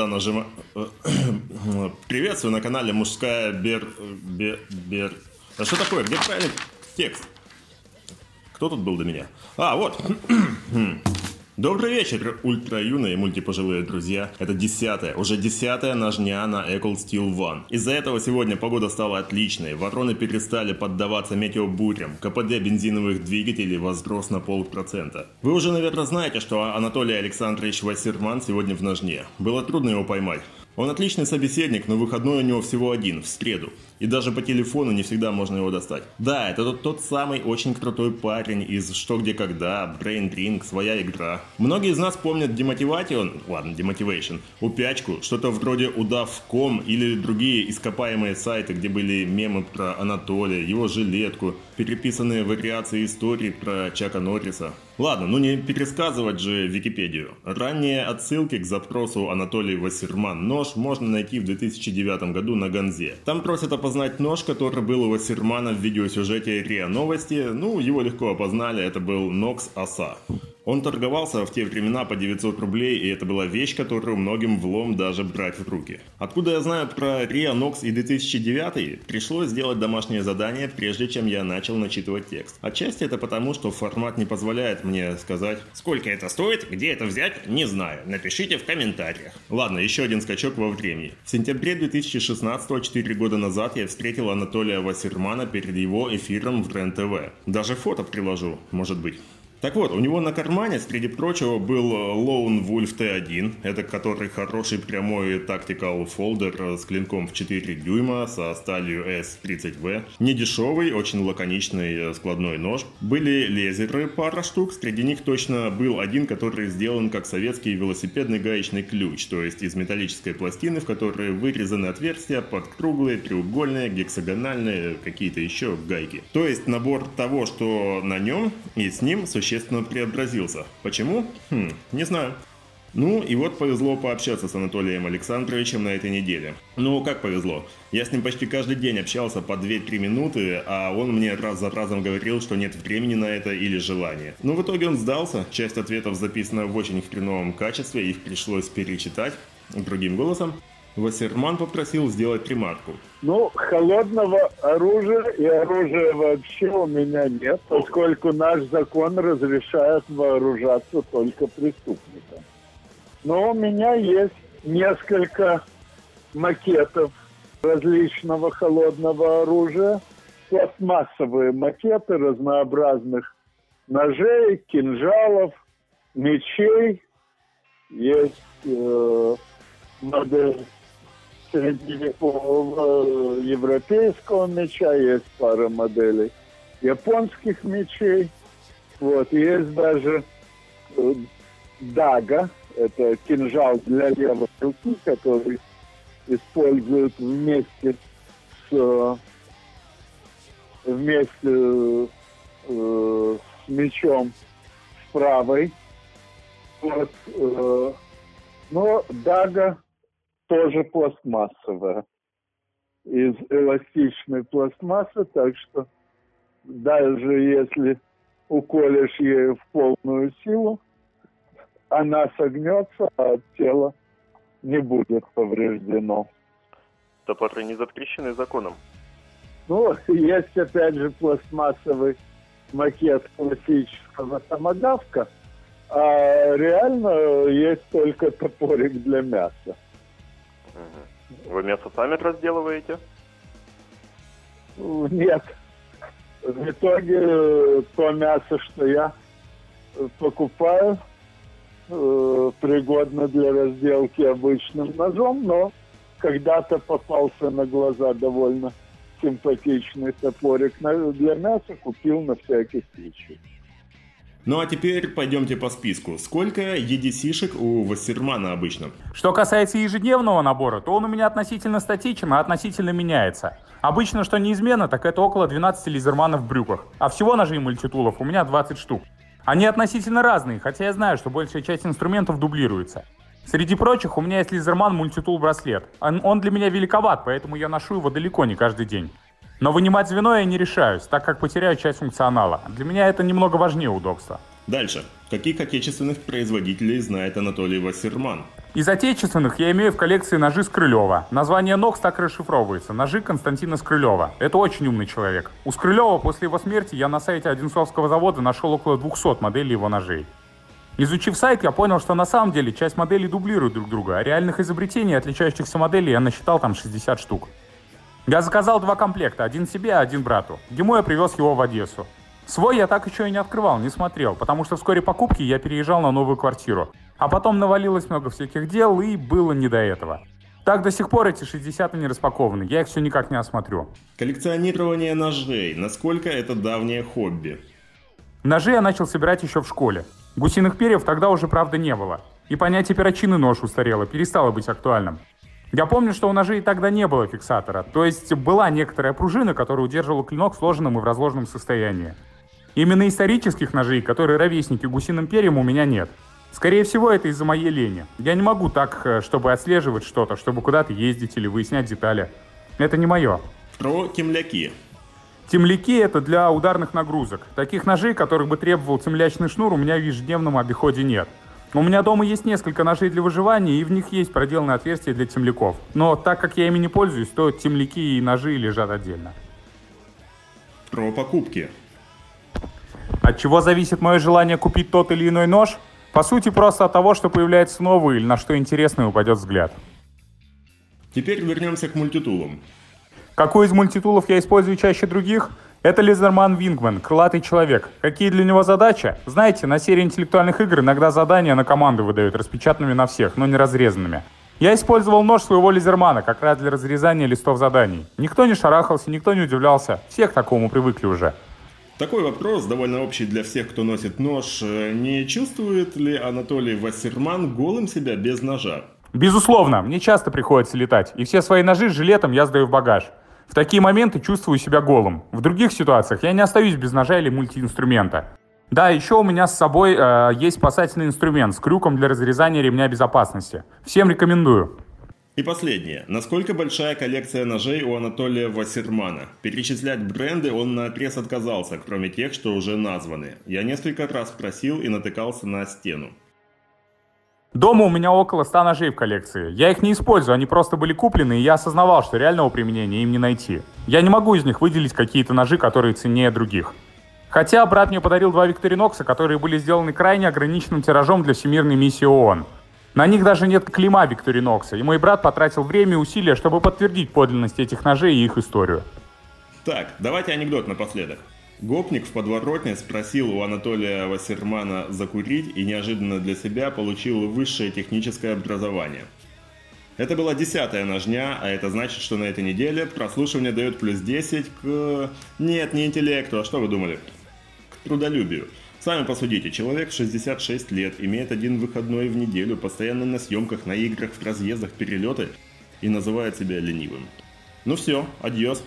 Доброго дня, господа нажима... Приветствую на канале Мужская Бер... Бер... Бер... А что такое? Где правильный текст? Кто тут был до меня? А, вот. Добрый вечер, ультра юные мультипожилые друзья. Это десятая, уже десятая ножня на Equal Steel One. Из-за этого сегодня погода стала отличной. Вороны перестали поддаваться метеобурям. КПД бензиновых двигателей возрос на полпроцента. Вы уже, наверное, знаете, что Анатолий Александрович Вассерман сегодня в ножне. Было трудно его поймать. Он отличный собеседник, но выходной у него всего один, в среду. И даже по телефону не всегда можно его достать. Да, это тот, тот самый очень крутой парень из «Что, где, когда», «Brain Drink», «Своя игра». Многие из нас помнят Demotivation, ладно, Demotivation, упячку, что-то вроде удав.ком или другие ископаемые сайты, где были мемы про Анатолия, его жилетку, переписанные вариации истории про Чака Норриса. Ладно, ну не пересказывать же Википедию. Ранние отсылки к запросу Анатолий Вассерман нож можно найти в 2009 году на Ганзе. Там просят опознать нож, который был у Вассермана в видеосюжете РИА Новости. Ну, его легко опознали, это был Нокс Оса. Он торговался в те времена по 900 рублей, и это была вещь, которую многим влом даже брать в руки. Откуда я знаю про Ria Nox и 2009? Пришлось сделать домашнее задание, прежде чем я начал начитывать текст. Отчасти это потому, что формат не позволяет мне сказать, сколько это стоит, где это взять, не знаю. Напишите в комментариях. Ладно, еще один скачок во времени. В сентябре 2016, 4 года назад, я встретил Анатолия Вассермана перед его эфиром в РЕН-ТВ. Даже фото приложу, может быть. Так вот, у него на кармане, среди прочего, был э, Lone Wolf T1, это который хороший прямой tactical фолдер э, с клинком в 4 дюйма со сталью S30V. Недешевый, очень лаконичный э, складной нож. Были лезеры, пара штук, среди них точно был один, который сделан как советский велосипедный гаечный ключ, то есть из металлической пластины, в которой вырезаны отверстия под круглые, треугольные, гексагональные, какие-то еще гайки. То есть набор того, что на нем и с ним существует существенно преобразился. Почему? Хм, не знаю. Ну, и вот повезло пообщаться с Анатолием Александровичем на этой неделе. Ну, как повезло? Я с ним почти каждый день общался по 2-3 минуты, а он мне раз за разом говорил, что нет времени на это или желания. Ну, в итоге он сдался, часть ответов записана в очень хреновом качестве, их пришлось перечитать другим голосом. Вассерман попросил сделать ремарку. Ну, холодного оружия и оружия вообще у меня нет, поскольку наш закон разрешает вооружаться только преступникам. Но у меня есть несколько макетов различного холодного оружия, пластмассовые макеты разнообразных ножей, кинжалов, мечей. Есть э, модель средневекового европейского меча, есть пара моделей японских мечей. Вот, есть даже дага, это кинжал для левой руки, который используют вместе с вместе с мечом с правой. Вот, но дага тоже пластмассовая. Из эластичной пластмассы, так что даже если уколешь ею в полную силу, она согнется, а тело не будет повреждено. Топоры не запрещены законом. Ну, есть опять же пластмассовый макет классического томогавка, а реально есть только топорик для мяса. Вы мясо сами разделываете? Нет. В итоге э, то мясо, что я э, покупаю, э, пригодно для разделки обычным ножом, но когда-то попался на глаза довольно симпатичный топорик для мяса, купил на всякий случай. Ну а теперь пойдемте по списку. Сколько EDC-шек у Вассермана обычно? Что касается ежедневного набора, то он у меня относительно статичен, а относительно меняется. Обычно, что неизменно, так это около 12 лизерманов в брюках. А всего ножей мультитулов у меня 20 штук. Они относительно разные, хотя я знаю, что большая часть инструментов дублируется. Среди прочих у меня есть лизерман мультитул браслет. Он, для меня великоват, поэтому я ношу его далеко не каждый день. Но вынимать звено я не решаюсь, так как потеряю часть функционала. Для меня это немного важнее удобства. Дальше. Каких отечественных производителей знает Анатолий Вассерман? Из отечественных я имею в коллекции ножи Скрылева. Название Нокс так расшифровывается. Ножи Константина Скрылева. Это очень умный человек. У Скрылева после его смерти я на сайте Одинцовского завода нашел около 200 моделей его ножей. Изучив сайт, я понял, что на самом деле часть моделей дублируют друг друга, а реальных изобретений отличающихся моделей я насчитал там 60 штук. Я заказал два комплекта, один себе, один брату. Ему я привез его в Одессу. Свой я так еще и не открывал, не смотрел, потому что вскоре покупки я переезжал на новую квартиру. А потом навалилось много всяких дел, и было не до этого. Так до сих пор эти 60 не распакованы, я их все никак не осмотрю. Коллекционирование ножей. Насколько это давнее хобби? Ножи я начал собирать еще в школе. Гусиных перьев тогда уже, правда, не было. И понятие перочинный нож устарело, перестало быть актуальным. Я помню, что у ножей тогда не было фиксатора, то есть была некоторая пружина, которая удерживала клинок в сложенном и в разложенном состоянии. Именно исторических ножей, которые ровесники гусиным перьям, у меня нет. Скорее всего, это из-за моей лени. Я не могу так, э, чтобы отслеживать что-то, чтобы куда-то ездить или выяснять детали. Это не мое. Про темляки. Темляки — это для ударных нагрузок. Таких ножей, которых бы требовал темлячный шнур, у меня в ежедневном обиходе нет. У меня дома есть несколько ножей для выживания, и в них есть проделанные отверстия для темляков. Но так как я ими не пользуюсь, то темляки и ножи лежат отдельно. Про покупки. От чего зависит мое желание купить тот или иной нож? По сути, просто от того, что появляется новый или на что интересное упадет взгляд. Теперь вернемся к мультитулам. Какой из мультитулов я использую чаще других? Это Лизерман Вингман, крылатый человек. Какие для него задачи? Знаете, на серии интеллектуальных игр иногда задания на команды выдают распечатанными на всех, но не разрезанными. Я использовал нож своего Лизермана как раз для разрезания листов заданий. Никто не шарахался, никто не удивлялся. Все к такому привыкли уже. Такой вопрос, довольно общий для всех, кто носит нож. Не чувствует ли Анатолий Вассерман голым себя без ножа? Безусловно, мне часто приходится летать, и все свои ножи с жилетом я сдаю в багаж. В такие моменты чувствую себя голым. В других ситуациях я не остаюсь без ножа или мультиинструмента. Да, еще у меня с собой э, есть спасательный инструмент с крюком для разрезания ремня безопасности. Всем рекомендую. И последнее. Насколько большая коллекция ножей у Анатолия Вассермана? Перечислять бренды он на отрез отказался, кроме тех, что уже названы. Я несколько раз просил и натыкался на стену. Дома у меня около 100 ножей в коллекции. Я их не использую, они просто были куплены, и я осознавал, что реального применения им не найти. Я не могу из них выделить какие-то ножи, которые ценнее других. Хотя брат мне подарил два Викторинокса, которые были сделаны крайне ограниченным тиражом для Всемирной миссии ООН. На них даже нет клейма Викторинокса, и мой брат потратил время и усилия, чтобы подтвердить подлинность этих ножей и их историю. Так, давайте анекдот напоследок. Гопник в подворотне спросил у Анатолия Вассермана закурить и неожиданно для себя получил высшее техническое образование. Это была десятая ножня, а это значит, что на этой неделе прослушивание дает плюс 10 к... Нет, не интеллекту, а что вы думали? К трудолюбию. Сами посудите, человек в 66 лет, имеет один выходной в неделю, постоянно на съемках, на играх, в разъездах, перелеты и называет себя ленивым. Ну все, адьос.